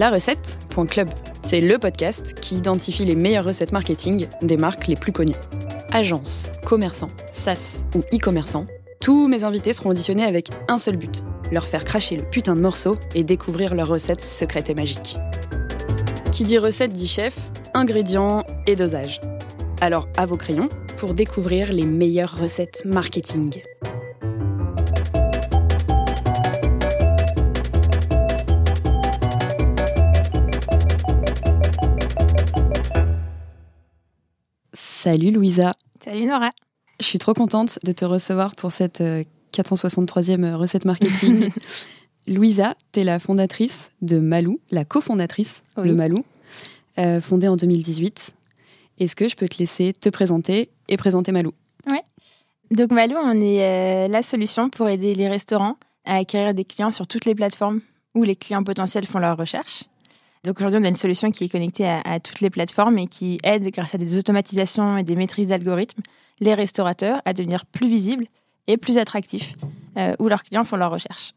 La Recette.club. C'est le podcast qui identifie les meilleures recettes marketing des marques les plus connues. Agences, commerçants, SaaS ou e-commerçants, tous mes invités seront auditionnés avec un seul but leur faire cracher le putain de morceau et découvrir leurs recettes secrètes et magiques. Qui dit recette dit chef, ingrédients et dosage. Alors à vos crayons pour découvrir les meilleures recettes marketing. Salut Louisa. Salut Nora. Je suis trop contente de te recevoir pour cette 463e euh, recette marketing. Louisa, tu es la fondatrice de Malou, la cofondatrice de Malou, euh, fondée en 2018. Est-ce que je peux te laisser te présenter et présenter Malou? Oui. Donc Malou, on est euh, la solution pour aider les restaurants à acquérir des clients sur toutes les plateformes où les clients potentiels font leurs recherches. Donc aujourd'hui, on a une solution qui est connectée à, toutes les plateformes et qui aide, grâce à des automatisations et des maîtrises d'algorithmes, les restaurateurs à devenir plus visibles et plus attractifs euh, où leurs clients font leurs recherches.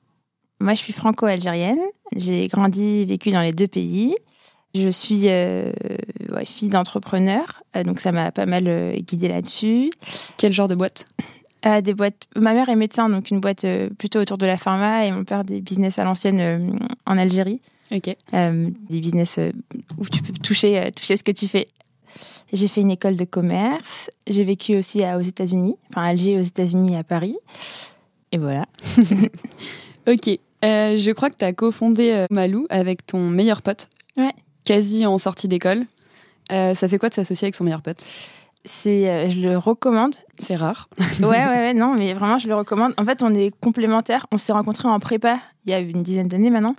Moi, je suis franco-algérienne. J'ai grandi et vécu dans les deux pays. Je suis euh, fille d'entrepreneur, euh, donc ça m'a pas mal guidée là-dessus. Quel genre de boîte? Des boîtes. Ma mère est médecin, donc une boîte plutôt autour de la pharma, et mon père des business à l'ancienne en Algérie. Ok. Euh, des business euh, où tu peux toucher, euh, toucher ce que tu fais. J'ai fait une école de commerce. J'ai vécu aussi aux États-Unis, enfin à Alger, aux États-Unis, à Paris. Et voilà. ok. je crois que tu as cofondé Malou avec ton meilleur pote. Ouais. Quasi en sortie d'école. ça fait quoi de s'associer avec son meilleur pote? C'est je le recommande c'est rare ouais, ouais ouais non mais vraiment je le recommande en fait on est complémentaires on s'est rencontrés en prépa il y a une dizaine d'années maintenant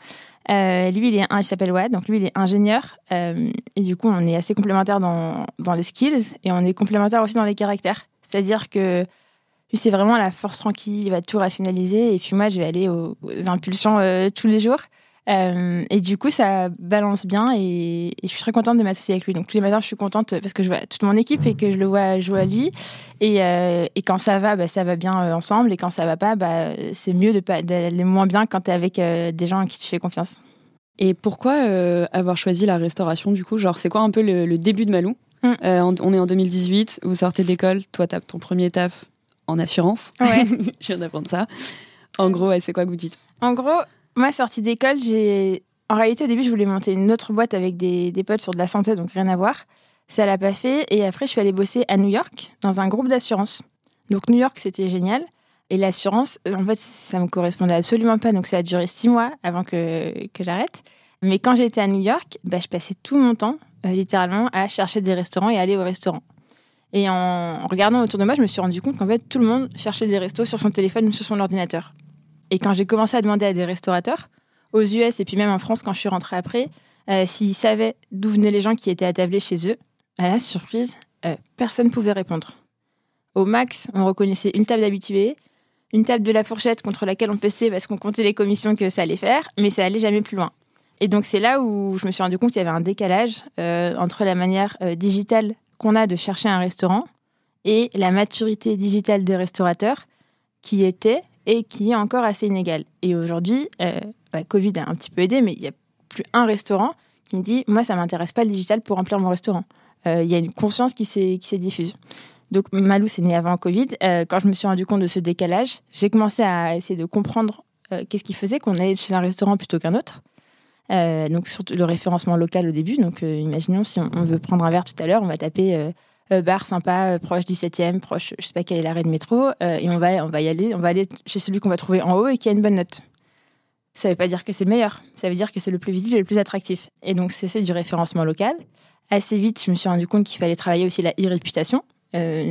euh, lui, il, est, il s'appelle Wad, donc lui, il est ingénieur. Euh, et du coup, on est assez complémentaires dans, dans les skills et on est complémentaires aussi dans les caractères. C'est-à-dire que lui, c'est vraiment la force tranquille, il va tout rationaliser. Et puis moi, je vais aller aux, impulsions euh, tous les jours. Euh, et du coup, ça balance bien et, je suis très contente de m'associer avec lui. Donc tous les matins, je suis contente parce que je vois toute mon équipe et que je le vois jouer à lui. Et, euh, et quand ça va, bah, ça va bien euh, ensemble. Et quand ça va pas, bah, c'est mieux de pas d'aller moins bien quand tu es avec des gens à qui tu fais confiance. Et pourquoi avoir choisi la restauration du coup? Genre, c'est quoi un peu le, début de Malou? Mm. On est en 2018, vous sortez d'école, toi, tu as ton premier taf en assurance. Ouais. je viens d'apprendre ça. En gros, c'est quoi que vous dites? En gros, moi, sortie d'école, j'ai. En réalité, au début, je voulais monter une autre boîte avec des, des potes sur de la santé, donc rien à voir. Ça l'a pas fait. Et après, je suis allée bosser à New York dans un groupe d'assurance. Donc, New York, c'était génial. Et l'assurance, en fait, ça me correspondait absolument pas. Donc, ça a duré six mois avant que, que j'arrête. Mais quand j'étais à New York, bah, je passais tout mon temps, euh, littéralement, à chercher des restaurants et aller au restaurant. Et en regardant autour de moi, je me suis rendu compte qu'en fait, tout le monde cherchait des restos sur son téléphone ou sur son ordinateur. Et quand j'ai commencé à demander à des restaurateurs, aux US et puis même en France, quand je suis rentrée après, euh, s'ils savaient d'où venaient les gens qui étaient attablés chez eux, à la surprise, euh, personne ne pouvait répondre. Au max, on reconnaissait une table d'habitués, une table de la fourchette contre laquelle on pestait parce qu'on comptait les commissions que ça allait faire, mais ça allait jamais plus loin. Et donc c'est là où je me suis rendu compte qu'il y avait un décalage euh, entre la manière digitale qu'on a de chercher un restaurant et la maturité digitale des restaurateurs qui était et qui est encore assez inégal. Et aujourd'hui, euh, bah, Covid a un petit peu aidé, mais il n'y a plus un restaurant qui me dit Moi, ça ne m'intéresse pas le digital pour remplir mon restaurant. Euh, il y a une conscience qui s'est diffuse. Donc, Malou, c'est né avant Covid. Euh, quand je me suis rendu compte de ce décalage, j'ai commencé à essayer de comprendre qu'est-ce qui faisait qu'on allait chez un restaurant plutôt qu'un autre. donc, surtout le référencement local au début. Donc, imaginons si on, veut prendre un verre tout à l'heure, on va taper bar sympa, euh, proche 17e, proche, je sais pas quel est l'arrêt de métro, euh, et on va, on va y aller, on va aller chez celui qu'on va trouver en haut et qui a une bonne note. Ça veut pas dire que c'est le meilleur, ça veut dire que c'est le plus visible et le plus attractif. Et donc, c'est du référencement local. Assez vite, je me suis rendu compte qu'il fallait travailler aussi la e-réputation.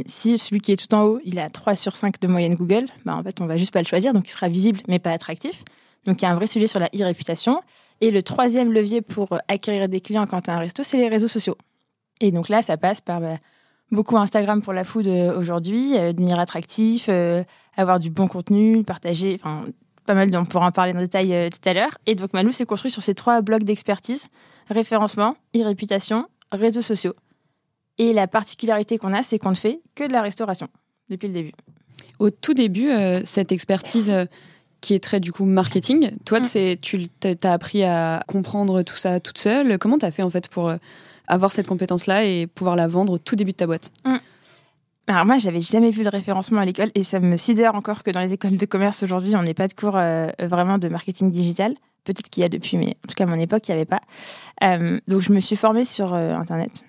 si celui qui est tout en haut, il a 3 sur 5 de moyenne Google, bah en fait, on va juste pas le choisir, donc il sera visible mais pas attractif. Donc, il y a un vrai sujet sur la e-réputation. Et le troisième levier pour acquérir des clients quand tu as un resto, c'est les réseaux sociaux. Et donc là, ça passe par bah, beaucoup Instagram pour la food euh, aujourd'hui, euh, devenir attractif, euh, avoir du bon contenu, partager, enfin pas mal, on pourra en parler en détail tout à l'heure. Et donc Malou s'est construit sur ces trois blocs d'expertise référencement, e-réputation, réseaux sociaux. Et la particularité qu'on a, c'est qu'on ne fait que de la restauration depuis le début. Au tout début, cette expertise qui est très du coup marketing. Toi, Mm. c'est tu as appris à comprendre tout ça toute seule. Comment tu as fait en fait pour avoir cette compétence-là et pouvoir la vendre au tout début de ta boîte Alors moi, j'avais jamais vu le référencement à l'école et ça me sidère encore que dans les écoles de commerce aujourd'hui, on n'ait pas de cours euh, vraiment de marketing digital. Peut-être qu'il y a depuis, mais en tout cas à mon époque, il n'y avait pas. Euh, donc je me suis formée sur euh, Internet,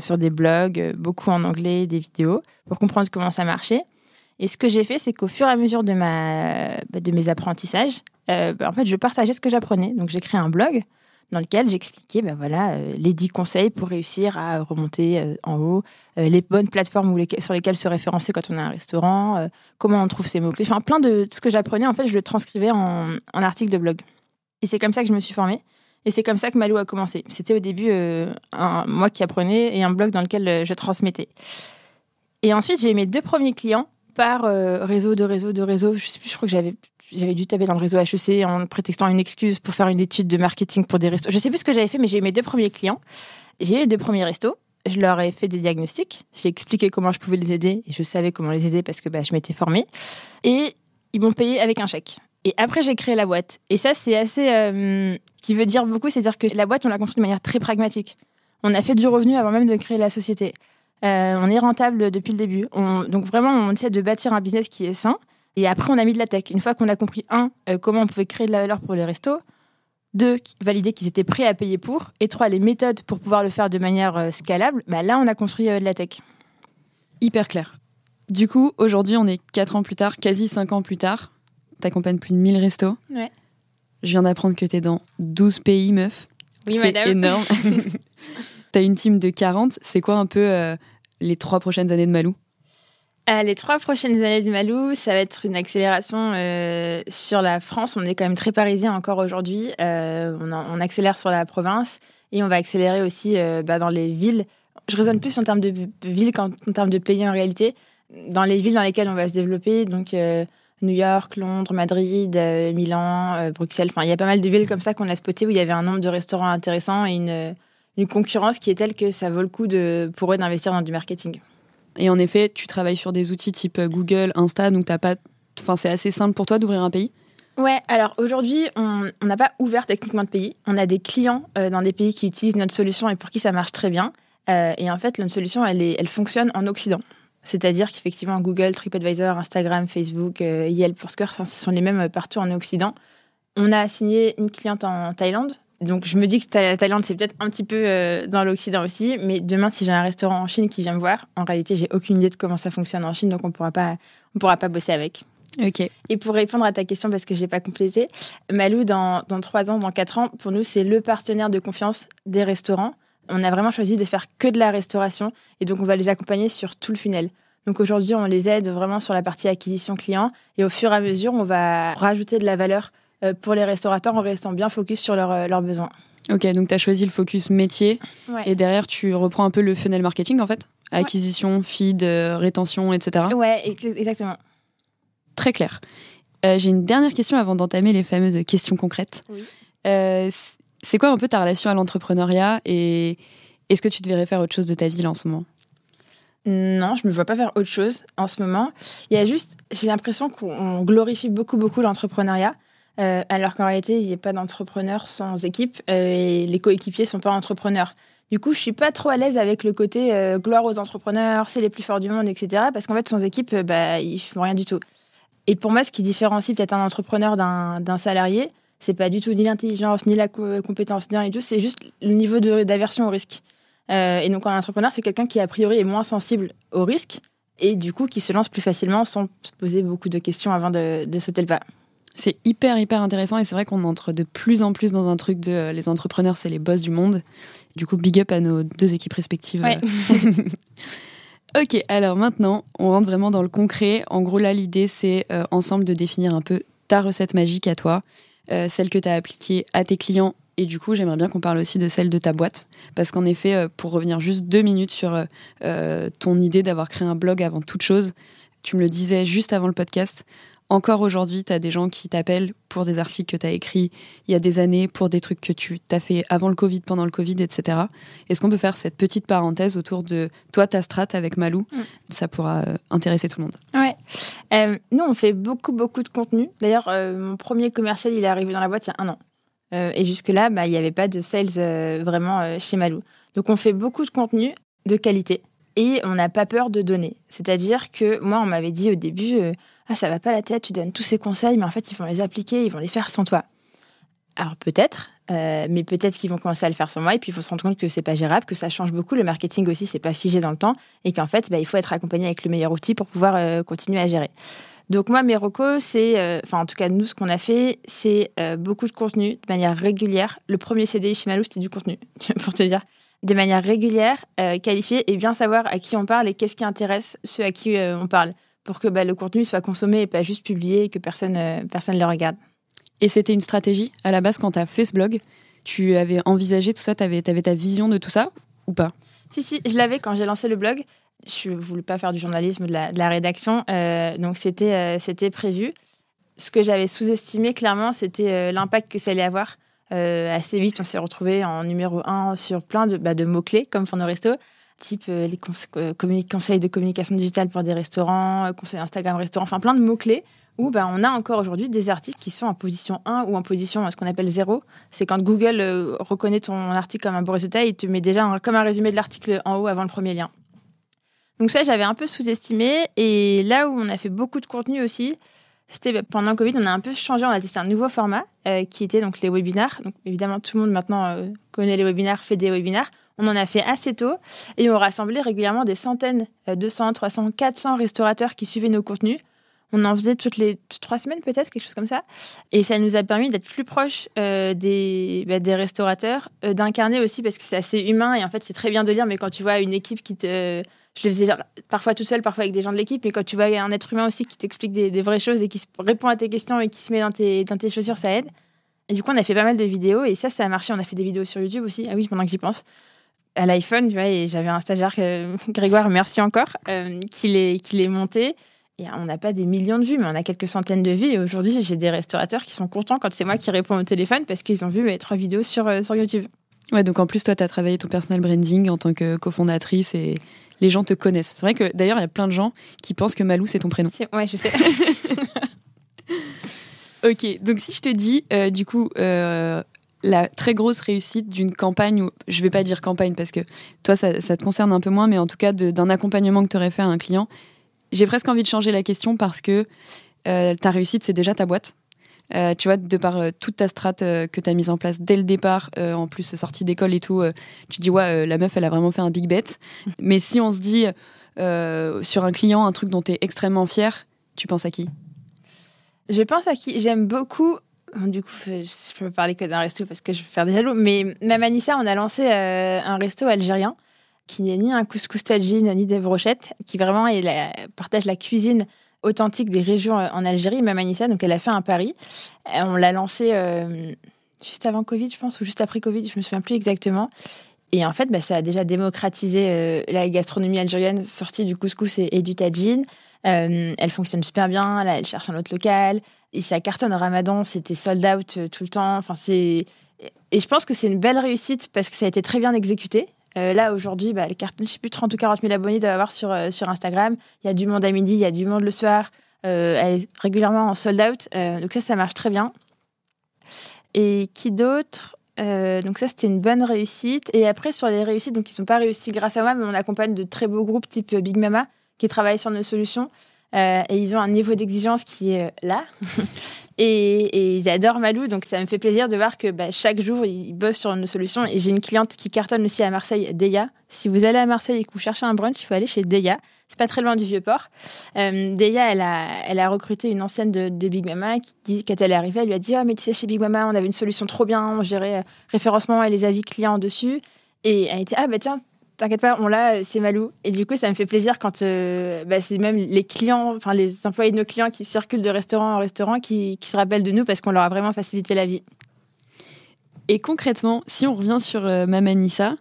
sur des blogs, beaucoup en anglais, des vidéos, pour comprendre comment ça marchait. Et ce que j'ai fait, c'est qu'au fur et à mesure de, ma, bah, de mes apprentissages, bah, en fait, je partageais ce que j'apprenais. Donc j'ai créé un blog dans lequel j'expliquais bah, voilà, euh, les 10 conseils pour réussir à remonter euh, en haut, euh, les bonnes plateformes sur lesquelles se référencer quand on a un restaurant, comment on trouve ses mots-clés. Enfin, plein de ce que j'apprenais, en fait, je le transcrivais en, article de blog. Et c'est comme ça que je me suis formée. Et c'est comme ça que Malou a commencé. C'était au début moi qui apprenais et un blog dans lequel je transmettais. Et ensuite, j'ai mes deux premiers clients par réseau de réseau de réseau. Je sais plus, je crois que j'avais j'avais dû taper dans le réseau HEC en prétextant une excuse pour faire une étude de marketing pour des restos. Je sais plus ce que j'avais fait, mais j'ai eu mes deux premiers clients. J'ai eu les deux premiers restos. Je leur ai fait des diagnostics. J'ai expliqué comment je pouvais les aider et je savais comment les aider parce que bah, je m'étais formée. Et ils m'ont payé avec un chèque. Et après, j'ai créé la boîte. Et ça, c'est assez. euh, qui veut dire beaucoup. C'est-à-dire que la boîte, on l'a construite de manière très pragmatique. On a fait du revenu avant même de créer la société. Euh, on est rentable depuis le début. On- donc vraiment, on essaie de bâtir un business qui est sain. Et après, on a mis de la tech. Une fois qu'on a compris, un, euh, comment on pouvait créer de la valeur pour les restos, deux, valider qu'ils étaient prêts à payer pour, et trois, les méthodes pour pouvoir le faire de manière euh, scalable, bah, là, on a construit euh, de la tech. Hyper clair. Du coup, aujourd'hui, on est 4 ans plus tard, quasi 5 ans plus tard. T'accompagnes plus de 1000 restos. Ouais. Je viens d'apprendre que t'es dans 12 pays, meuf. C'est énorme. T'as une team de 40. C'est quoi un peu les trois prochaines années de Malou? Euh, les trois prochaines années du Malou, ça va être une accélération euh, sur la France. On est quand même très parisien encore aujourd'hui. Euh, on, accélère sur la province et on va accélérer aussi bah, dans les villes. Je raisonne plus en termes de villes qu'en en termes de pays en réalité. Dans les villes dans lesquelles on va se développer, donc New York, Londres, Madrid, Milan, Bruxelles. Enfin, il y a pas mal de villes comme ça qu'on a spoté où il y avait un nombre de restaurants intéressants et une, concurrence qui est telle que ça vaut le coup pour eux d'investir dans du marketing. Et en effet, tu travailles sur des outils type Google, Insta, donc t'as pas. Enfin, c'est assez simple pour toi d'ouvrir un pays? Ouais, alors aujourd'hui, on n'a pas ouvert techniquement de pays. On a des clients euh, dans des pays qui utilisent notre solution et pour qui ça marche très bien. Euh, et en fait, notre solution, elle, est, elle fonctionne en Occident. C'est-à-dire qu'effectivement, Google, TripAdvisor, Instagram, Facebook, euh, Yelp, Foursquare, ce sont les mêmes euh, partout en Occident. On a signé une cliente en Thaïlande. Donc, je me dis que la Thaïlande, c'est peut-être un petit peu euh, dans l'Occident aussi. Mais demain, si j'ai un restaurant en Chine qui vient me voir, en réalité, j'ai aucune idée de comment ça fonctionne en Chine. Donc, on pourra pas, on pourra pas bosser avec. Ok. Et pour répondre à ta question, parce que je n'ai pas complété, Malou, dans, dans 3 ans, dans 4 ans, pour nous, c'est le partenaire de confiance des restaurants. On a vraiment choisi de faire que de la restauration et donc on va les accompagner sur tout le funnel. Donc aujourd'hui, on les aide vraiment sur la partie acquisition client et au fur et à mesure, on va rajouter de la valeur pour les restaurateurs en restant bien focus sur leurs euh, leurs besoins. Ok, donc t'as choisi le focus métier Ouais. et derrière tu reprends un peu le funnel marketing en fait Acquisition, feed, euh, rétention, etc. Ouais, ex- exactement. Très clair. Euh, J'ai une dernière question avant d'entamer les fameuses questions concrètes. Oui. Euh, c'est quoi un peu ta relation à l'entrepreneuriat et est-ce que tu devrais faire autre chose de ta vie là en ce moment? Non, je me vois pas faire autre chose en ce moment. Il y a juste, j'ai l'impression qu'on glorifie beaucoup, beaucoup l'entrepreneuriat, euh, alors qu'en réalité, il n'y a pas d'entrepreneur sans équipe euh, et les coéquipiers sont pas entrepreneurs. Du coup, je suis pas trop à l'aise avec le côté euh, gloire aux entrepreneurs, c'est les plus forts du monde, etc. Parce qu'en fait, sans équipe, bah, ils font rien du tout. Et pour moi, ce qui différencie peut-être un entrepreneur d'un salarié, c'est pas du tout ni l'intelligence, ni la co- compétence, ni rien du tout, c'est juste le niveau d'aversion au risque. Et donc, un entrepreneur, c'est quelqu'un qui, a priori, est moins sensible au risque et du coup, qui se lance plus facilement sans se poser beaucoup de questions avant de sauter le pas. C'est hyper, hyper intéressant et c'est vrai qu'on entre de plus en plus dans un truc de euh, les entrepreneurs, c'est les boss du monde. Du coup, big up à nos deux équipes respectives. Ouais. Ok, alors maintenant, on rentre vraiment dans le concret. En gros, là, l'idée, c'est euh, ensemble de définir un peu ta recette magique à toi, euh, celle que tu as appliquée à tes clients. Et du coup, j'aimerais bien qu'on parle aussi de celle de ta boîte. Parce qu'en effet, euh, pour revenir juste deux minutes sur euh, euh, ton idée d'avoir créé un blog avant toute chose, tu me le disais juste avant le podcast, encore aujourd'hui, tu as des gens qui t'appellent pour des articles que tu as écrits il y a des années, pour des trucs que tu t'as fait avant le Covid, pendant le Covid, etc. Est-ce qu'on peut faire cette petite parenthèse autour de toi, ta strat avec Malou? Mm. Ça pourra euh, intéresser tout le monde. Ouais. Euh, nous, on fait beaucoup, beaucoup de contenu. D'ailleurs, euh, mon premier commercial, il est arrivé dans la boîte il y a un an. et jusque-là, bah, il n'y avait pas de sales vraiment chez Malou. Donc, on fait beaucoup de contenu de qualité et on n'a pas peur de donner. C'est-à-dire que moi, on m'avait dit au début, euh, ah ça va pas la tête, tu donnes tous ces conseils, mais en fait ils vont les appliquer, ils vont les faire sans toi. Alors peut-être, euh, mais peut-être qu'ils vont commencer à le faire sans moi, et puis il faut se rendre compte que c'est pas gérable, que ça change beaucoup. Le marketing aussi, c'est pas figé dans le temps, et qu'en fait, bah, il faut être accompagné avec le meilleur outil pour pouvoir euh, continuer à gérer. Donc moi, mes recos, c'est, enfin en tout cas nous, ce qu'on a fait, c'est beaucoup de contenu de manière régulière. Le premier CDI chez Malou, c'était du contenu, pour te dire de manière régulière, euh, qualifiée et bien savoir à qui on parle et qu'est-ce qui intéresse ceux à qui euh, on parle pour que bah, le contenu soit consommé et pas juste publié et que personne ne euh, personne le regarde. Et c'était une stratégie à la base quand tu as fait ce blog Tu avais envisagé tout ça Tu avais, ta vision de tout ça ou pas? Si, si, je l'avais quand j'ai lancé le blog. Je ne voulais pas faire du journalisme, de la, de la rédaction, donc c'était c'était prévu. Ce que j'avais sous-estimé, clairement, c'était l'impact que ça allait avoir assez vite, on s'est retrouvé en numéro un sur plein de, bah, de mots-clés, comme Resto, type euh, les euh, conseils de communication digitale pour des restaurants, conseils Instagram restaurant, enfin plein de mots-clés où bah, on a encore aujourd'hui des articles qui sont en position 1 ou en position ce qu'on appelle 0. C'est quand Google reconnaît ton article comme un beau résultat, il te met déjà comme un résumé de l'article en haut avant le premier lien. Donc ça, j'avais un peu sous-estimé. Et là où on a fait beaucoup de contenu aussi, c'était pendant Covid, on a un peu changé, on a testé un nouveau format euh, qui était donc les webinaires. Donc évidemment, tout le monde maintenant euh, connaît les webinaires, fait des webinaires. On en a fait assez tôt et on rassemblait régulièrement des centaines, 200, 300, 400 restaurateurs qui suivaient nos contenus. On en faisait toutes les trois semaines peut-être, quelque chose comme ça. Et ça nous a permis d'être plus proches euh, bah, des restaurateurs, d'incarner aussi parce que c'est assez humain et en fait c'est très bien de lire, mais quand tu vois une équipe qui te je le faisais parfois tout seul, parfois avec des gens de l'équipe, mais quand tu vois un être humain aussi qui t'explique des, vraies choses et qui répond à tes questions et qui se met dans tes, dans tes chaussures, ça aide. Et du coup, on a fait pas mal de vidéos et ça, ça a marché. On a fait des vidéos sur YouTube aussi. Ah oui, pendant que j'y pense. À l'iPhone, tu vois, et j'avais un stagiaire, Grégoire, merci encore, euh, qui les monté. Et on n'a pas des millions de vues, mais on a quelques centaines de vues. Et aujourd'hui, j'ai des restaurateurs qui sont contents quand c'est moi qui réponds au téléphone parce qu'ils ont vu mes trois vidéos sur, euh, sur YouTube. Ouais, donc en plus, toi, tu as travaillé ton personal branding en tant que cofondatrice et les gens te connaissent. C'est vrai que d'ailleurs, il y a plein de gens qui pensent que Malou, c'est ton prénom. Ouais, je sais. ok, donc si je te dis, euh, du coup, euh, la très grosse réussite d'une campagne, ou je vais pas dire campagne parce que toi, ça, te concerne un peu moins, mais en tout cas d'un accompagnement que tu aurais fait à un client, j'ai presque envie de changer la question parce que euh, ta réussite, c'est déjà ta boîte. Euh, tu vois, de par euh, toute ta strate euh, que tu as mise en place dès le départ, en plus sortie d'école et tout, tu dis, ouais, la meuf, elle a vraiment fait un big bet. Mais si on se dit sur un client, un truc dont tu es extrêmement fier, tu penses à qui? Je pense à qui? J'aime beaucoup. Du coup, je peux parler que d'un resto parce que je vais faire des jaloux. Mais ma Manissa, on a lancé un resto algérien qui n'est ni un couscous tagine ni des brochettes, qui vraiment partage la cuisine authentique des régions euh, en Algérie, Mamanissa. Donc, elle a fait un pari. Euh, on l'a lancé euh, juste avant Covid, je pense, ou juste après Covid, je me souviens plus exactement. Et en fait, bah, ça a déjà démocratisé la gastronomie algérienne, sortie du couscous et, du tagine. elle fonctionne super bien. Là, elle cherche un autre local. Et ça cartonne au Ramadan. C'était sold out tout le temps. Enfin, c'est et je pense que c'est une belle réussite parce que ça a été très bien exécuté. Euh, là, aujourd'hui, bah, les cartes, je sais plus, 30 ou 40 000 abonnés doivent avoir sur, euh, sur Instagram. Il y a du monde à midi, il y a du monde le soir. Euh, elle est régulièrement en sold out. donc ça, ça marche très bien. Et qui d'autre? Donc ça, c'était une bonne réussite. Et après, sur les réussites, donc ils ne sont pas réussis grâce à moi, mais on accompagne de très beaux groupes type Big Mama qui travaillent sur nos solutions. et ils ont un niveau d'exigence qui est là. Et, ils adorent Malou, donc ça me fait plaisir de voir que bah, chaque jour, ils bossent sur une solution. Et j'ai une cliente qui cartonne aussi à Marseille, Deya. Si vous allez à Marseille et que vous cherchez un brunch, il faut aller chez Deya. C'est pas très loin du Vieux-Port. Euh, Deya, elle a, a recruté une ancienne de, Big Mama qui, quand elle est arrivée, elle lui a dit Ah, mais tu sais, chez Big Mama, on avait une solution trop bien, on gérait euh, référencement et les avis clients dessus. Et elle était Ah, bah tiens, t'inquiète pas, on l'a, c'est Malou. Et du coup, ça me fait plaisir quand euh, bah, c'est même les clients, enfin les employés de nos clients qui circulent de restaurant en restaurant qui, se rappellent de nous parce qu'on leur a vraiment facilité la vie. Et concrètement, si on revient sur euh, Mamanissa,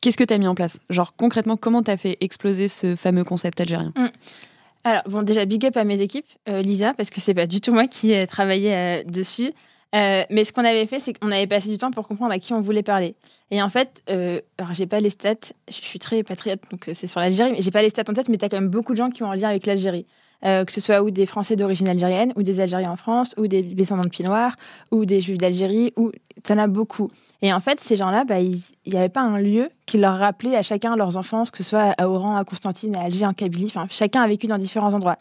qu'est-ce que tu as mis en place? Genre concrètement, comment tu as fait exploser ce fameux concept algérien? Hum. Alors, bon, déjà, big up à mes équipes, Lisa, parce que c'est pas du tout moi qui ai travaillé dessus. Mais ce qu'on avait fait, c'est qu'on avait passé du temps pour comprendre à qui on voulait parler. Et en fait, alors j'ai pas les stats, je suis très patriote, donc c'est sur l'Algérie, mais j'ai pas les stats en tête, mais tu as quand même beaucoup de gens qui ont un lien avec l'Algérie. Euh, que ce soit ou des Français d'origine algérienne, ou des Algériens en France, ou des descendants de Noirs, ou des Juifs d'Algérie, ou en as beaucoup. Et en fait, ces gens-là, bah, il n'y avait pas un lieu qui leur rappelait à chacun leurs enfances, que ce soit à Oran, à Constantine, à Alger, en Kabylie. Enfin, chacun a vécu dans différents endroits.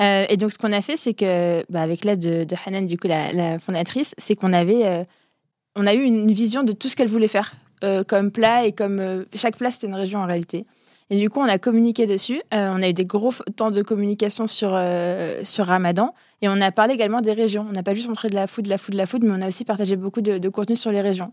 Euh, et donc, ce qu'on a fait, c'est que, bah, avec l'aide de, de, Hanan, du coup, la, fondatrice, c'est qu'on avait, euh, on a eu une vision de tout ce qu'elle voulait faire comme plat et comme chaque plat, c'était une région en réalité. Et du coup, on a communiqué dessus. Euh, on a eu des gros temps de communication sur, euh, sur Ramadan. Et on a parlé également des régions. On n'a pas juste montré de la food, de la food, de la food, mais on a aussi partagé beaucoup de, contenu sur les régions.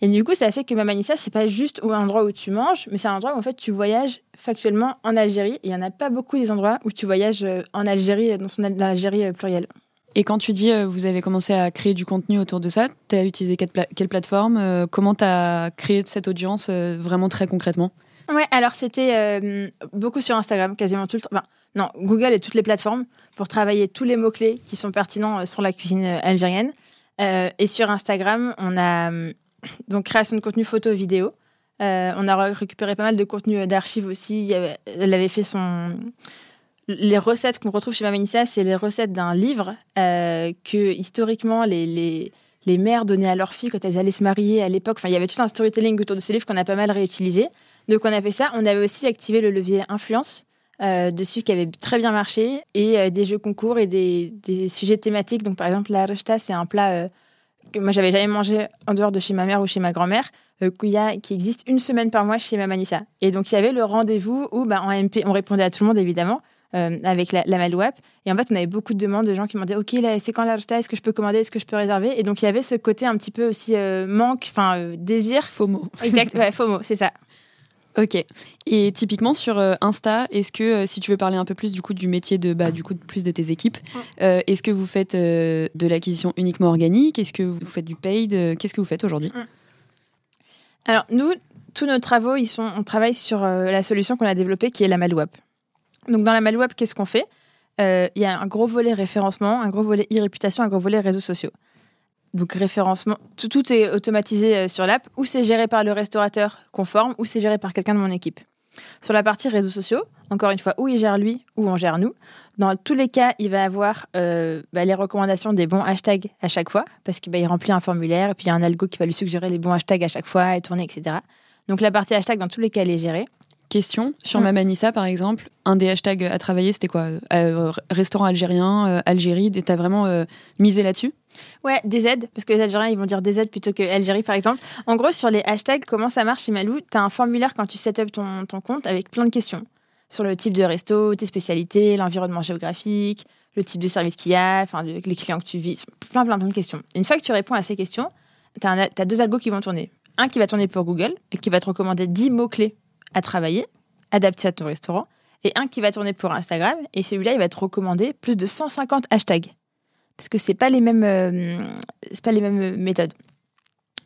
Et du coup, ça fait que Mamanissa, c'est pas juste un endroit où tu manges, mais c'est un endroit où en fait tu voyages factuellement en Algérie. il y en a pas beaucoup des endroits où tu voyages euh, en Algérie, dans son Algérie plurielle. Et quand tu dis vous avez commencé à créer du contenu autour de ça, tu as utilisé quelle, plateforme Comment tu as créé cette audience vraiment très concrètement? Ouais, alors c'était euh, beaucoup sur Instagram, quasiment tout le temps. Enfin, non, Google et toutes les plateformes pour travailler tous les mots-clés qui sont pertinents euh, sur la cuisine euh, algérienne. et sur Instagram, on a donc création de contenu photo, vidéo. on a récupéré pas mal de contenu d'archives aussi. Elle avait fait son. Les recettes qu'on retrouve chez Mamanissa, c'est les recettes d'un livre que historiquement les, les, les mères donnaient à leurs filles quand elles allaient se marier à l'époque. Enfin, il y avait tout un storytelling autour de ce livre qu'on a pas mal réutilisé. Donc on a fait ça. On avait aussi activé le levier influence. Euh, dessus qui avait très bien marché et euh, des jeux concours et des, sujets thématiques. Donc par exemple la rechta c'est un plat euh, que moi j'avais jamais mangé en dehors de chez ma mère ou chez ma grand-mère qui existe une semaine par mois chez ma Manissa. Et donc il y avait le rendez-vous où bah, en MP on répondait à tout le monde évidemment. avec la, la Malouap. Et en fait, on avait beaucoup de demandes de gens qui m'ont dit Ok, c'est quand la rechta Est-ce que je peux commander? Est-ce que je peux réserver Et donc, il y avait ce côté un petit peu aussi manque, enfin, désir. FOMO. Exact, ouais, FOMO, c'est ça. Ok. Et typiquement sur euh, Insta, est-ce que euh, si tu veux parler un peu plus du coup du métier de bah, du coup plus de tes équipes, euh, est-ce que vous faites de l'acquisition uniquement organique? Est-ce que vous faites du paid? Qu'est-ce que vous faites aujourd'hui? Alors nous, tous nos travaux, ils sont, on travaille sur la solution qu'on a développée qui est la Malouap. Donc dans la Malouap, qu'est-ce qu'on fait? Il y a un gros volet référencement, un gros volet e-réputation, un gros volet réseaux sociaux donc référencement, tout, est automatisé euh, sur l'app, ou c'est géré par le restaurateur conforme, ou c'est géré par quelqu'un de mon équipe. Sur la partie réseaux sociaux, encore une fois, où il gère lui, ou on gère nous. Dans tous les cas, il va avoir euh, bah, les recommandations des bons hashtags à chaque fois, parce qu'il bah, remplit un formulaire, et puis il y a un algo qui va lui suggérer les bons hashtags à chaque fois, et tourner, etc. Donc la partie hashtag, dans tous les cas, elle est gérée. Question sur ma Mamanissa, par exemple, un des hashtags à travailler, c'était quoi? Euh, Restaurant algérien, Algérie, t'as vraiment misé là-dessus? Ouais, des aides, parce que les Algériens, ils vont dire des aides plutôt que Algérie, par exemple. En gros, sur les hashtags, comment ça marche chez Malou Tu as un formulaire quand tu set up ton, ton compte avec plein de questions sur le type de resto, tes spécialités, l'environnement géographique, le type de service qu'il y a, enfin, les clients que tu vis, plein, plein, plein de questions. une fois que tu réponds à ces questions, tu as, deux algos qui vont tourner. Un qui va tourner pour Google et qui va te recommander 10 mots-clés à travailler, adaptés à ton restaurant, et un qui va tourner pour Instagram, et celui-là, il va te recommander plus de 150 hashtags parce que c'est pas les euh, pas les mêmes méthodes.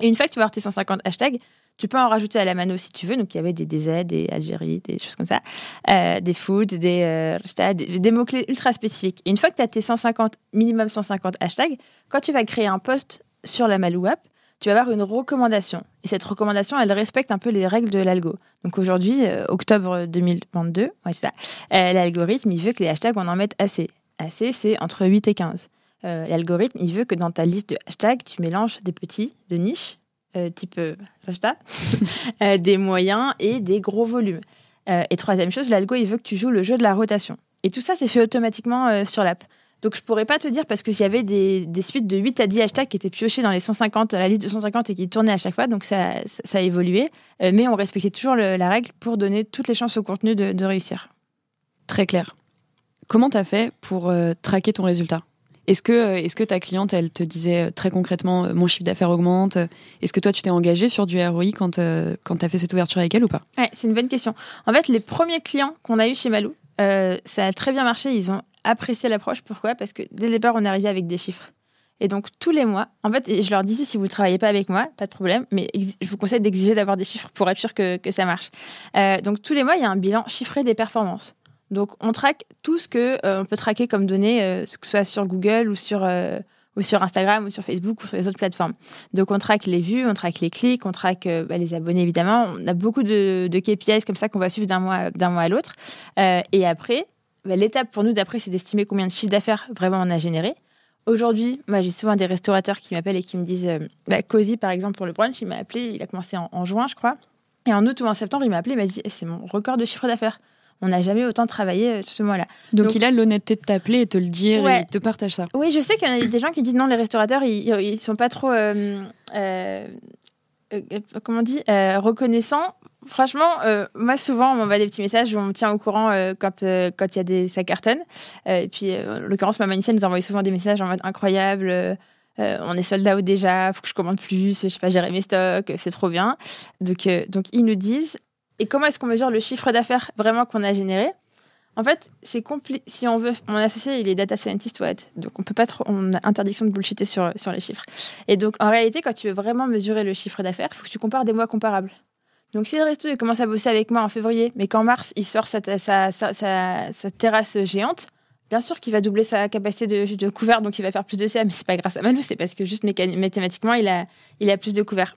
Et une fois que tu vas avoir tes 150 hashtags, tu peux en rajouter à la mano si tu veux. Donc il y avait des DZ, des Algérie, des choses comme ça, euh, des food, des, euh, des, mots-clés ultra spécifiques. Et une fois que tu as tes 150, minimum 150 hashtags, quand tu vas créer un post sur la Malou app, tu vas avoir une recommandation. Et cette recommandation, elle respecte un peu les règles de l'algo. Donc aujourd'hui, octobre 2022, ouais, ça, l'algorithme, il veut que les hashtags, on en mette assez. Assez, c'est entre 8 et 15. Euh, l'algorithme, il veut que dans ta liste de hashtags, tu mélanges des petits de niche, euh, type euh, des moyens et des gros volumes. et troisième chose, l'algo, il veut que tu joues le jeu de la rotation. Et tout ça, c'est fait automatiquement sur l'app. Donc je pourrais pas te dire parce qu'il y avait des, suites de 8 à 10 hashtags qui étaient piochés dans les 150, la liste de 150 et qui tournaient à chaque fois, donc ça, ça, a évolué. mais on respectait toujours la règle pour donner toutes les chances au contenu de, de réussir. Très clair. Comment tu as fait pour traquer ton résultat? Est-ce que, euh, est-ce que ta cliente, elle te disait euh, très concrètement, euh, mon chiffre d'affaires augmente Est-ce que toi, tu t'es engagé sur du ROI quand, quand tu as fait cette ouverture avec elle ou pas? C'est une bonne question. En fait, les premiers clients qu'on a eu chez Malou, ça a très bien marché. Ils ont apprécié l'approche. Pourquoi? Parce que dès le départ, on est arrivé avec des chiffres. Et donc, tous les mois, en fait, je leur disais, si vous ne travaillez pas avec moi, pas de problème, mais je vous conseille d'exiger d'avoir des chiffres pour être sûr que, que ça marche. donc, tous les mois, il y a un bilan chiffré des performances. Donc, on traque tout ce que on peut traquer comme données, que ce soit sur Google ou sur ou sur Instagram ou sur Facebook ou sur les autres plateformes. Donc on traque les vues, on traque les clics, on traque euh, bah, les abonnés évidemment. On a beaucoup de, KPIs comme ça qu'on va suivre d'un mois, mois à l'autre. Euh, et après, bah, l'étape pour nous d'après, c'est d'estimer combien de chiffre d'affaires vraiment on a généré. Aujourd'hui, moi j'ai souvent des restaurateurs qui m'appellent et qui me disent, euh, bah, Cozy par exemple pour le brunch, il m'a appelé, il a commencé en, juin je crois. Et en août ou en septembre, il m'a appelé, il m'a dit, c'est mon record de chiffre d'affaires on n'a jamais autant travaillé euh, ce mois-là. Donc, il a l'honnêteté de t'appeler et te le dire et te partage ça. Oui, je sais qu'il y a des gens qui disent non, les restaurateurs, ils, ils sont pas trop, euh, euh, comment on dit, reconnaissants. Franchement, moi souvent on m'envoie des petits messages où on me tient au courant quand quand il y a des ça cartonne. et puis, en l'occurrence, ma manicien nous envoie souvent des messages en mode incroyable. on est soldat out déjà, faut que je commande plus, je sais pas gérer mes stocks, c'est trop bien. Donc, donc ils nous disent et comment est-ce qu'on mesure le chiffre d'affaires vraiment qu'on a généré? En fait, c'est compliqué. Si on veut, mon associé, il est data scientist, ouais, donc on peut pas trop, on a interdiction de bullshiter sur, sur les chiffres. Et donc, en réalité, quand tu veux vraiment mesurer le chiffre d'affaires, il faut que tu compares des mois comparables. Donc, si le resto commence à bosser avec moi en février, mais qu'en mars, il sort sa, sa, sa, terrasse géante, bien sûr qu'il va doubler sa capacité de, de, couvert, donc il va faire plus de CA, mais c'est pas grâce à Manu, c'est parce que juste mathématiquement, il a, il a plus de couvert.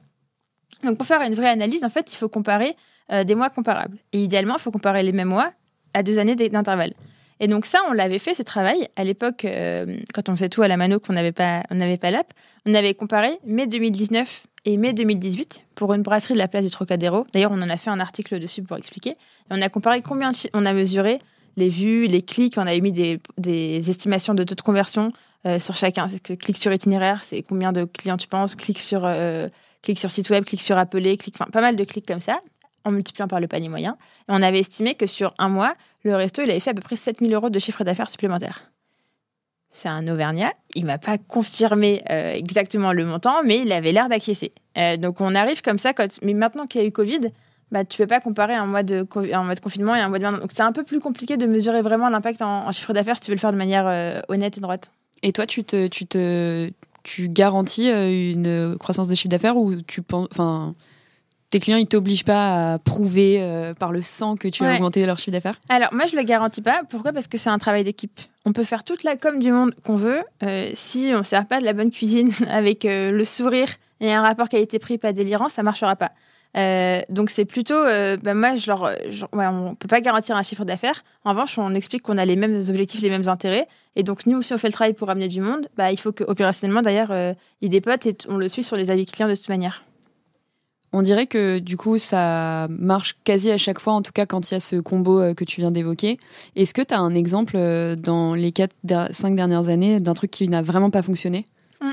Donc, pour faire une vraie analyse, en fait, il faut comparer euh, des mois comparables. Et idéalement, il faut comparer les mêmes mois à deux années d'intervalle. Et donc ça, on l'avait fait, ce travail. À l'époque, euh, quand on faisait tout à la mano, qu'on n'avait pas, on n'avait pas l'app, on avait comparé mai 2019 et mai 2018 pour une brasserie de la place du Trocadéro. D'ailleurs, on en a fait un article dessus pour expliquer. Et on a comparé combien on a mesuré les vues, les clics. On avait mis des, estimations de taux de conversion euh, sur chacun. Clic sur itinéraire, c'est combien de clients tu penses Clic sur, sur site web, clic sur appelé, clic, enfin pas mal de clics comme ça en multipliant par le panier moyen. Et on avait estimé que sur un mois, le resto, il avait fait à peu près 7000 euros de chiffre d'affaires supplémentaire. C'est un Auvergnat. Il m'a pas confirmé euh, exactement le montant, mais il avait l'air d'acquiescer. Euh, donc on arrive comme ça. Mais maintenant qu'il y a eu Covid, bah, tu peux pas comparer un mois, de, un mois de confinement et un mois de Donc c'est un peu plus compliqué de mesurer vraiment l'impact en, chiffre d'affaires si tu veux le faire de manière euh, honnête et droite. Et toi, tu te, tu te, tu garantis une croissance de chiffre d'affaires ou tu penses, enfin, tes clients, ils t'obligent pas à prouver euh, par le sang que tu as augmenté leur chiffre d'affaires? Alors, moi, je le garantis pas. Pourquoi? Parce que c'est un travail d'équipe. On peut faire toute la com du monde qu'on veut. Euh, si on ne sert pas de la bonne cuisine avec euh, le sourire et un rapport qualité-prix pas délirant, ça marchera pas. donc c'est plutôt, bah, moi, je leur, on peut pas garantir un chiffre d'affaires. En revanche, on explique qu'on a les mêmes objectifs, les mêmes intérêts. Et donc nous, si on fait le travail pour amener du monde, bah, il faut que opérationnellement, d'ailleurs, il dépote et on le suit sur les avis clients de toute manière. On dirait que du coup, ça marche quasi à chaque fois, en tout cas quand il y a ce combo euh, que tu viens d'évoquer. Est-ce que tu as un exemple euh, dans les 4, 5 dernières années d'un truc qui n'a vraiment pas fonctionné? Mmh.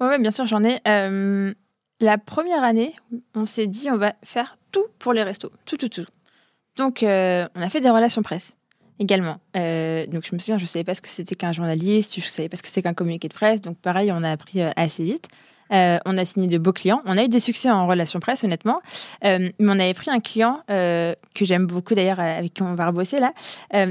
Oui, bien sûr, j'en ai. Euh, la première année, on s'est dit on va faire tout pour les restos. Tout, tout, tout. Donc, on a fait des relations presse également. donc, je me souviens, je ne savais pas ce que c'était qu'un journaliste, je ne savais pas ce que c'était qu'un communiqué de presse. Donc, pareil, on a appris assez vite. Euh, on a signé de beaux clients. On a eu des succès en relation presse, honnêtement. Euh, mais on avait pris un client euh, que j'aime beaucoup d'ailleurs, avec qui on va rebosser là,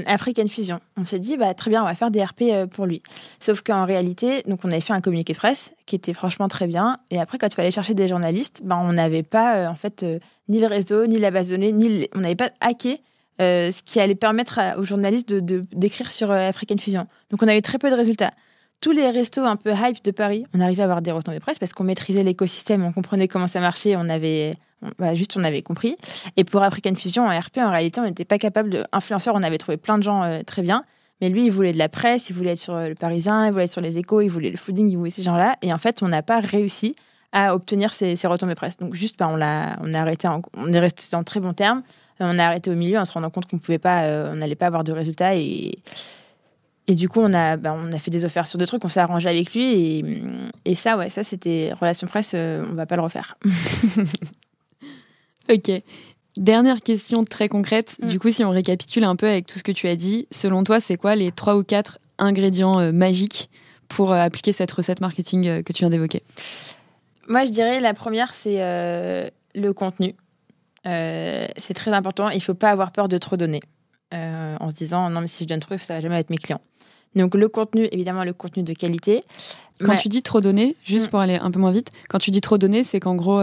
African Fusion. On s'est dit, bah, très bien, on va faire des RP pour lui. Sauf qu'en réalité, donc on avait fait un communiqué de presse qui était franchement très bien. Et après, quand il fallait chercher des journalistes, bah, on n'avait pas, en fait, ni le réseau, ni la base de données, ni on n'avait pas hacké ce qui allait permettre aux journalistes de d'écrire sur African Fusion. Donc on a eu très peu de résultats tous les restos un peu hype de Paris, on arrivait à avoir des retombées presse parce qu'on maîtrisait l'écosystème, on comprenait comment ça marchait, on avait bah, juste on avait compris. Et pour African Fusion en RP, en réalité, on n'était pas capable de. On avait trouvé plein de gens euh, très bien, mais lui, il voulait de la presse, il voulait être sur le Parisien, il voulait être sur les Échos, il voulait le fooding, il voulait ces gens-là. Et en fait, on n'a pas réussi à obtenir ces, retombées presse. Donc juste, bah, on on a arrêté, on est resté en très bon terme. On a arrêté au milieu en se rendant compte qu'on pouvait pas, euh, on n'allait pas avoir de résultats et et du coup, on a, bah, on a fait des offertes sur deux trucs, on s'est arrangé avec lui. Et, et ça, ouais, ça, c'était relation presse, euh, on va pas le refaire. ok. Dernière question très concrète. Mm. Du coup, si on récapitule un peu avec tout ce que tu as dit, selon toi, c'est quoi les trois ou quatre ingrédients euh, magiques pour euh, appliquer cette recette marketing que tu viens d'évoquer? Moi, je dirais la première, c'est le contenu. c'est très important. Il faut pas avoir peur de trop donner. En se disant non mais si je donne trop ça va jamais être mes clients donc le contenu, évidemment, le contenu de qualité. Quand tu dis trop donné, juste mm. pour aller un peu moins vite, quand tu dis trop donné, c'est qu'en gros,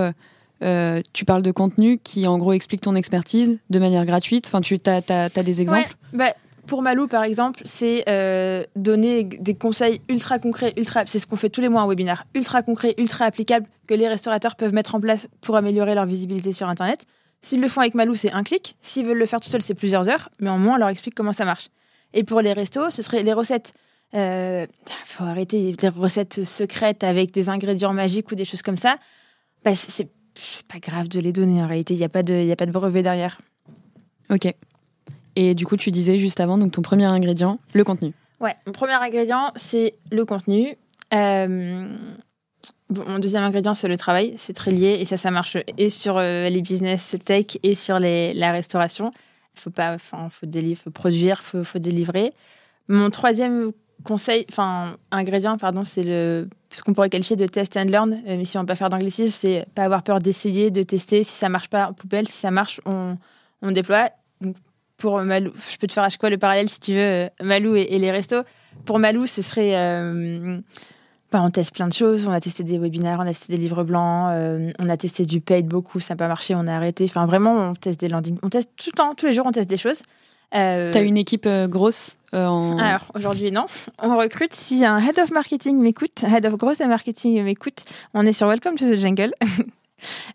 euh, tu parles de contenu qui en gros explique ton expertise de manière gratuite. Enfin, tu as, des exemples bah, pour Malou, par exemple, c'est euh, donner des conseils ultra concrets, ultra. C'est ce qu'on fait tous les mois en webinaire, ultra concrets, ultra applicables que les restaurateurs peuvent mettre en place pour améliorer leur visibilité sur Internet. S'ils le font avec Malou, c'est un clic. S'ils veulent le faire tout seul, c'est plusieurs heures. Mais au moins, on leur explique comment ça marche. Et pour les restos, ce serait les recettes. Il euh, faut arrêter les recettes secrètes avec des ingrédients magiques ou des choses comme ça. Bah, c'est pas grave de les donner en réalité. Il n'y a, pas de, a pas de brevet derrière. Ok. Et du coup, tu disais juste avant, donc ton premier ingrédient, le contenu. Ouais, mon premier ingrédient, c'est le contenu. Euh, mon deuxième ingrédient, c'est le travail. C'est très lié et ça, ça marche et sur euh, les business tech et sur les, la restauration. Il faut pas, faut, faut produire, faut, faut délivrer. Mon troisième conseil, enfin ingrédient, pardon, c'est le ce qu'on pourrait qualifier de test and learn, euh, mais si on ne pas faire d'anglicisme, c'est pas avoir peur d'essayer, de tester. Si ça marche pas, poubelle. Si ça marche, on, on déploie. Pour Malou, je peux te faire à fois le parallèle si tu veux, euh, Malou et, les restos. Pour Malou, ce serait. Bah, on teste plein de choses. On a testé des webinaires, on a testé des livres blancs, euh, on a testé du paid beaucoup, ça n'a pas marché, on a arrêté. Enfin, vraiment, on teste des landings. On teste tout le temps, tous les jours, on teste des choses. Euh, T'as une équipe grosse en... Alors, aujourd'hui, non. On recrute. Si un head of marketing m'écoute, head of growth et marketing m'écoute, on est sur Welcome to the Jungle.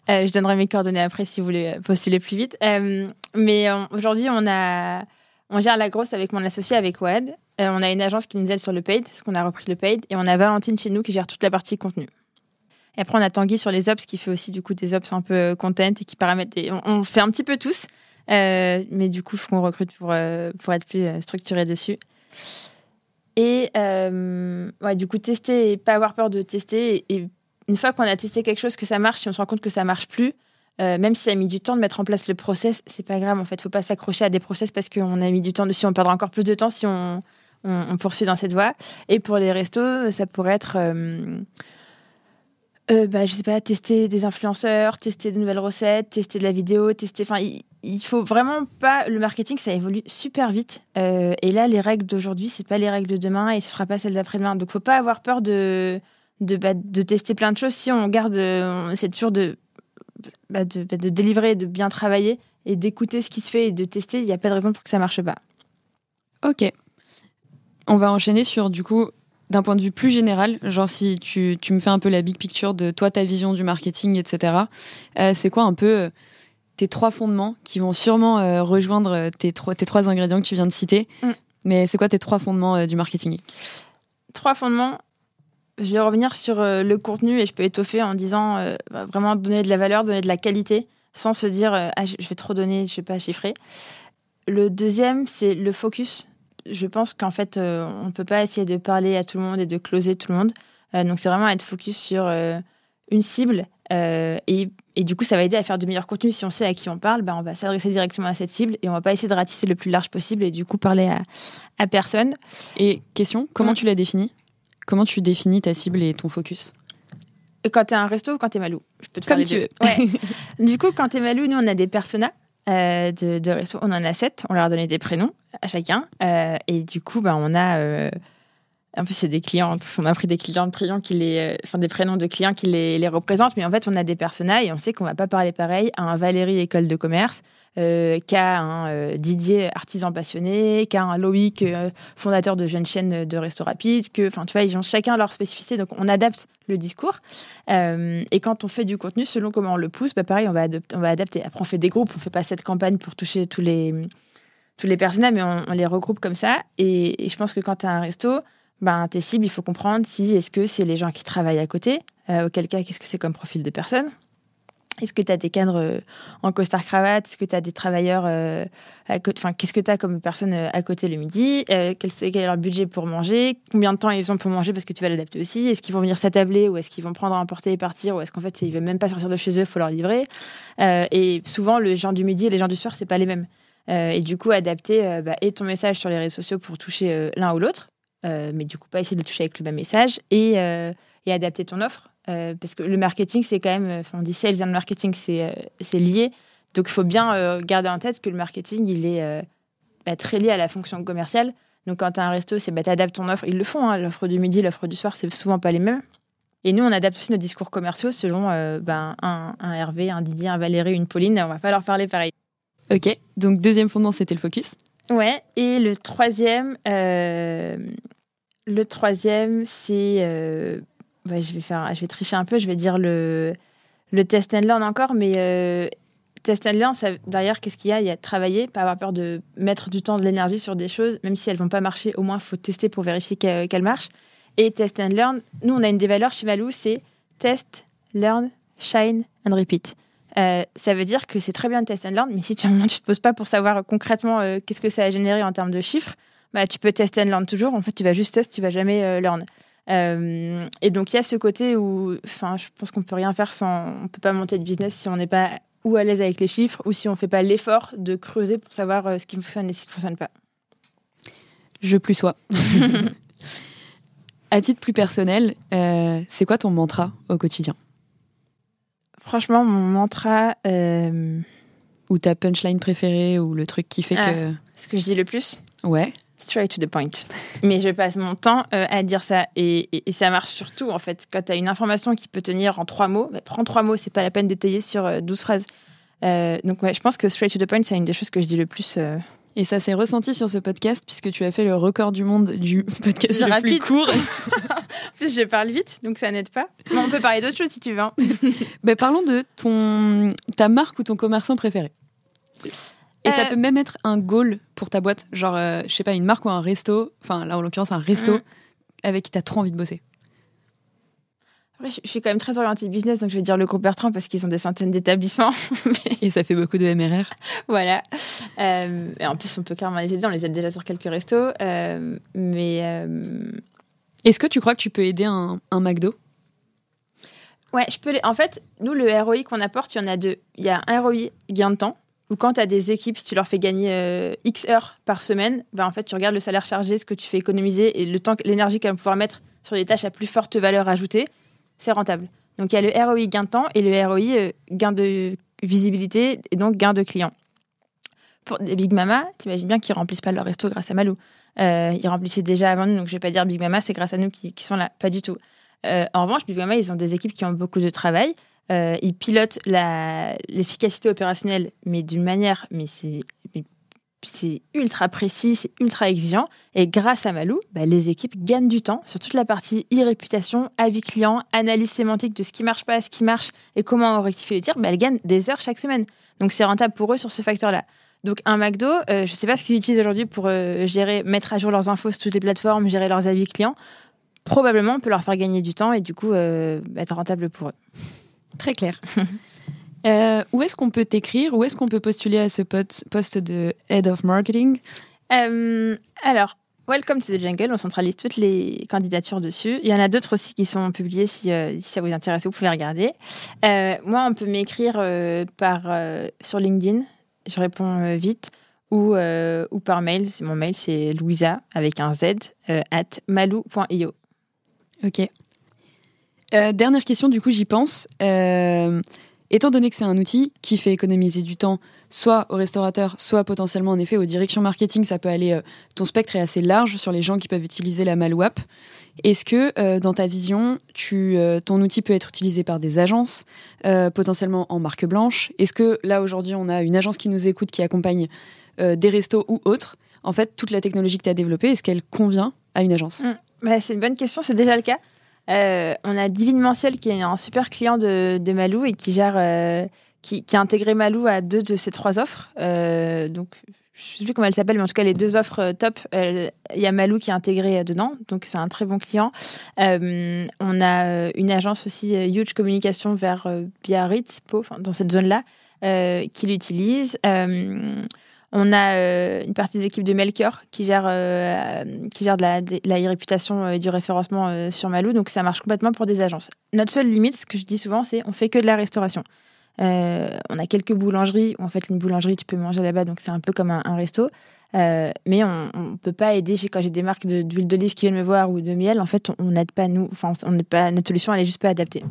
Euh, je donnerai mes coordonnées après si vous voulez postuler plus vite. Euh, mais euh, aujourd'hui, on, a, on gère la grosse avec mon associé, avec Wad. on a une agence qui nous aide sur le paid, parce qu'on a repris le paid. Et on a Valentine chez nous qui gère toute la partie contenu. Et après, on a Tanguy sur les ops qui fait aussi du coup des ops un peu content et qui paramètre. On, fait un petit peu tous. mais du coup, il faut qu'on recrute pour, pour être plus structuré dessus. Et ouais, du coup, tester et pas avoir peur de tester et une fois qu'on a testé quelque chose, que ça marche, si on se rend compte que ça marche plus, euh, même si ça a mis du temps de mettre en place le process, c'est pas grave. En fait, faut pas s'accrocher à des process parce qu'on a mis du temps dessus. On perdra encore plus de temps si on, poursuit dans cette voie. Et pour les restos, ça pourrait être, euh, euh, bah, je sais pas, tester des influenceurs, tester de nouvelles recettes, tester de la vidéo, tester. Enfin, il, il faut vraiment pas. Le marketing, ça évolue super vite. et là, les règles d'aujourd'hui, c'est pas les règles de demain et ce sera pas celles d'après-demain. Donc, faut pas avoir peur de bah, de, tester plein de choses. Si on garde, on essaie toujours de, bah, de, bah, de, délivrer, de bien travailler et d'écouter ce qui se fait et de tester, il n'y a pas de raison pour que ça marche pas. Ok. On va enchaîner sur, du coup, d'un point de vue plus général, genre si tu, tu, me fais un peu la big picture de toi, ta vision du marketing, etc. Euh, c'est quoi un peu euh, tes trois fondements qui vont sûrement euh, rejoindre tes trois, tes trois ingrédients que tu viens de citer? Mm. Mais c'est quoi tes trois fondements du marketing? Trois fondements je vais revenir sur euh, le contenu et je peux étoffer en disant euh, bah, vraiment donner de la valeur, donner de la qualité, sans se dire euh, ah, je vais trop donner, je ne vais pas chiffrer. Le deuxième, c'est le focus. Je pense qu'en fait, on ne peut pas essayer de parler à tout le monde et de closer tout le monde. donc, c'est vraiment être focus sur une cible. Et, et, du coup, ça va aider à faire de meilleurs contenus. Si on sait à qui on parle, bah, on va s'adresser directement à cette cible et on va pas essayer de ratisser le plus large possible et du coup parler à, à personne. Et question, comment tu l'as défini Comment tu définis ta cible et ton focus Quand tu es un resto ou quand tu es Malou Je peux te Comme tu veux. du coup, quand tu es Malou, nous, on a des personas euh, de, de resto. On en a sept. On leur a donné des prénoms à chacun. Euh, et du coup, bah, on a. Euh, en plus, c'est des clients. On a pris des clients de prénoms qui les, enfin des prénoms de clients qui les, les représentent. Mais en fait, on a des personas et on sait qu'on va pas parler pareil à un Valérie école de commerce, euh, un euh, Didier artisan passionné, qu'à un Loïc euh, fondateur de jeunes chaînes de resto rapide, que, enfin, tu vois, ils ont chacun leur spécificité, donc on adapte le discours. et quand on fait du contenu, selon comment on le pousse, bah, pareil, on va, on va adapter. Après, on fait des groupes, on fait pas cette campagne pour toucher tous les tous les personnages, mais on, les regroupe comme ça. Et, je pense que quand tu as un resto, ben, tes cibles, il faut comprendre si est-ce que c'est les gens qui travaillent à côté, auquel cas, qu'est-ce que c'est comme profil de personne est-ce que tu as des cadres euh, en costard cravate? Est-ce que tu as des travailleurs euh, Enfin, qu'est-ce que tu as comme personne euh, à côté le midi? Quel, est leur budget pour manger? Combien de temps ils ont pour manger parce que tu vas l'adapter aussi? Est-ce qu'ils vont venir s'attabler ou est-ce qu'ils vont prendre à emporter et partir ou est-ce qu'en fait ils veulent même pas sortir de chez eux, il faut leur livrer? Et souvent, les gens du midi et les gens du soir, c'est pas les mêmes. et du coup, adapter bah, et ton message sur les réseaux sociaux pour toucher l'un ou l'autre, mais du coup, pas essayer de toucher avec le même message et adapter ton offre euh, parce que le marketing, c'est quand même, on dit sales and marketing, c'est euh, lié. Donc il faut bien euh, garder en tête que le marketing, il est bah, très lié à la fonction commerciale. Donc quand tu as un resto, c'est bah, tu adaptes ton offre. Ils le font, hein, l'offre du midi, l'offre du soir, c'est souvent pas les mêmes. Et nous, on adapte aussi nos discours commerciaux selon ben, un, un Hervé, un Didier, un Valérie, une Pauline. On va pas leur parler pareil. Ok, donc deuxième fondement, c'était le focus. Ouais, et le troisième, euh, le troisième, c'est, euh, je vais faire, je vais tricher un peu, je vais dire le, test and learn encore, mais euh, test and learn, derrière, qu'est-ce qu'il y a? Il y a travailler, pas avoir peur de mettre du temps, de l'énergie sur des choses, même si elles vont pas marcher, au moins faut tester pour vérifier qu'elles marchent. Et test and learn, nous on a une des valeurs chez Malou, c'est test, learn, shine and repeat. Euh, ça veut dire que c'est très bien de test and learn, mais si tu, ne te poses pas pour savoir concrètement euh, qu'est-ce que ça a généré en termes de chiffres, bah, tu peux test and learn toujours. En fait, tu vas juste tester, tu vas jamais euh, et donc, il y a ce côté où, enfin, je pense qu'on peut rien faire sans, on peut pas monter de business si on n'est pas ou à l'aise avec les chiffres ou si on fait pas l'effort de creuser pour savoir ce qui fonctionne et ce qui ne fonctionne pas. Je plus sois. à titre plus personnel, c'est quoi ton mantra au quotidien? Franchement, mon mantra. Euh, ou ta punchline préférée, ou le truc qui fait ah, que. Ce que je dis le plus Ouais. Straight to the point. Mais je passe mon temps euh, à dire ça. Et, ça marche surtout, en fait. Quand tu as une information qui peut tenir en trois mots, bah, prends trois mots, c'est pas la peine d'étayer sur euh, douze phrases. donc, ouais, je pense que straight to the point, c'est une des choses que je dis le plus. Et ça s'est ressenti sur ce podcast puisque tu as fait le record du monde du podcast le, plus court. en plus, je parle vite, donc ça n'aide pas. on peut parler d'autre chose si tu veux. Hein. Ben, parlons de ton, ta marque ou ton commerçant préféré. Et ça euh. peut même être un goal pour ta boîte, genre, euh, je sais pas, une marque ou un resto, enfin là en l'occurrence un resto mm. avec qui tu as trop envie de bosser je, suis quand même très orientée business, donc je vais dire le groupe Bertrand parce qu'ils ont des centaines d'établissements. et ça fait beaucoup de MRR. voilà. Euh, et en plus, on peut carrément les aider. On les aide déjà sur quelques restos. Euh, mais. Est-ce que tu crois que tu peux aider un, un McDo? Ouais, je peux. Les... En fait, nous, le ROI qu'on apporte, il y en a deux. Il y a un ROI gain de temps, où quand tu as des équipes, si tu leur fais gagner X heures par semaine, ben, en fait, tu regardes le salaire chargé, ce que tu fais économiser et le temps, l'énergie qu'elles vont pouvoir mettre sur des tâches à plus forte valeur ajoutée c'est rentable. Donc il y a le ROI gain de temps et le ROI euh, gain de visibilité et donc gain de clients. Pour des Big Mama, t'imagines bien qu'ils remplissent pas leur resto grâce à Malou. Euh, ils remplissaient déjà avant nous, donc je vais pas dire Big Mama, c'est grâce à nous qui, sont là, pas du tout. Euh, en revanche, Big Mama, ils ont des équipes qui ont beaucoup de travail. Ils pilotent l'efficacité opérationnelle, mais d'une manière, mais c'est ultra précis, c'est ultra exigeant. Et grâce à Malou, bah, les équipes gagnent du temps sur toute la partie e-réputation, avis client, analyse sémantique de ce qui marche pas, ce qui marche et comment rectifier le tir. Bah, elles gagnent des heures chaque semaine. Donc c'est rentable pour eux sur ce facteur-là. Donc un McDo, euh, je ne sais pas ce qu'ils utilisent aujourd'hui pour euh, gérer, mettre à jour leurs infos sur toutes les plateformes, gérer leurs avis clients. Probablement, on peut leur faire gagner du temps et du coup euh, être rentable pour eux. Très clair. Euh, où est-ce qu'on peut t'écrire? Où est-ce qu'on peut postuler à ce poste de Head of Marketing? Euh, Alors, Welcome to the Jungle, on centralise toutes les candidatures dessus. Il y en a d'autres aussi qui sont publiées si, euh, si, ça vous intéresse, vous pouvez regarder. moi, on peut m'écrire par sur LinkedIn, je réponds vite, ou, ou par mail. Mon mail, c'est louisa avec un Z at malou.io. Ok. Dernière question, du coup, j'y pense. Étant donné que c'est un outil qui fait économiser du temps, soit aux restaurateurs, soit potentiellement en effet aux directions marketing, ça peut aller. Euh, ton spectre est assez large sur les gens qui peuvent utiliser la Malouap. Est-ce que euh, dans ta vision, euh, ton outil peut être utilisé par des agences, potentiellement en marque blanche? Est-ce que là aujourd'hui on a une agence qui nous écoute, qui accompagne des restos ou autres? En fait, toute la technologie que tu as développée, est-ce qu'elle convient à une agence? Mmh. bah, C'est une bonne question, c'est déjà le cas. Euh, on a Divinementiel qui est un super client de, Malou et qui gère, euh, qui, a intégré Malou à deux de ses trois offres. Euh, donc, je ne sais plus comment elle s'appelle, mais en tout cas, les deux offres top, il y a Malou qui est intégré dedans, donc c'est un très bon client. on a une agence aussi, Huge Communication vers Biarritz, Pau, dans cette zone-là, qui l'utilise. On a euh, une partie des équipes de Melker qui gère, euh, qui gère de la, réputation et du référencement euh, sur Malou. Donc ça marche complètement pour des agences. Notre seule limite, ce que je dis souvent, c'est on fait que de la restauration. on a quelques boulangeries. en fait, une boulangerie, tu peux manger là-bas, donc c'est un peu comme un, resto. mais on ne peut pas aider. Quand j'ai des marques d'huile d'olive qui viennent me voir ou de miel, en fait, on n'aide pas nous. Enfin, on pas notre solution, elle est juste pas adaptée.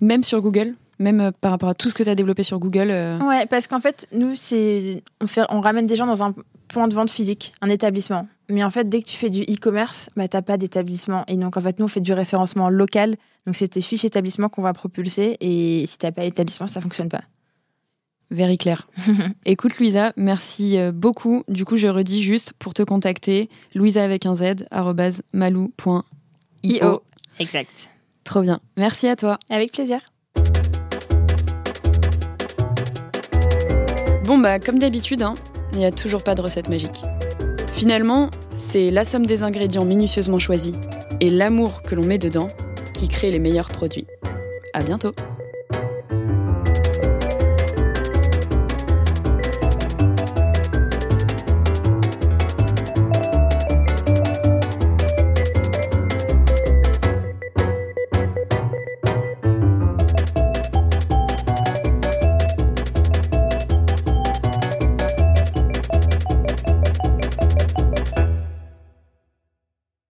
Même sur Google même euh, par rapport à tout ce que tu as développé sur Google euh. Ouais, parce qu'en fait, nous, c'est on, fait, on ramène des gens dans un point de vente physique, un établissement. Mais en fait, dès que tu fais du e-commerce, bah, tu n'as pas d'établissement. Et donc, en fait, nous, on fait du référencement local. Donc, c'est tes fiches établissement qu'on va propulser. Et si tu n'as pas d'établissement, ça ne fonctionne pas. Very clair. Écoute, Louisa, merci euh, beaucoup. Du coup, je redis juste pour te contacter, louisa avec un z, malou.io. Exact. Trop bien. Merci à toi. Avec plaisir. Bon, bah, comme d'habitude, hein, il n'y a toujours pas de recette magique. Finalement, c'est la somme des ingrédients minutieusement choisis et l'amour que l'on met dedans qui crée les meilleurs produits. À bientôt!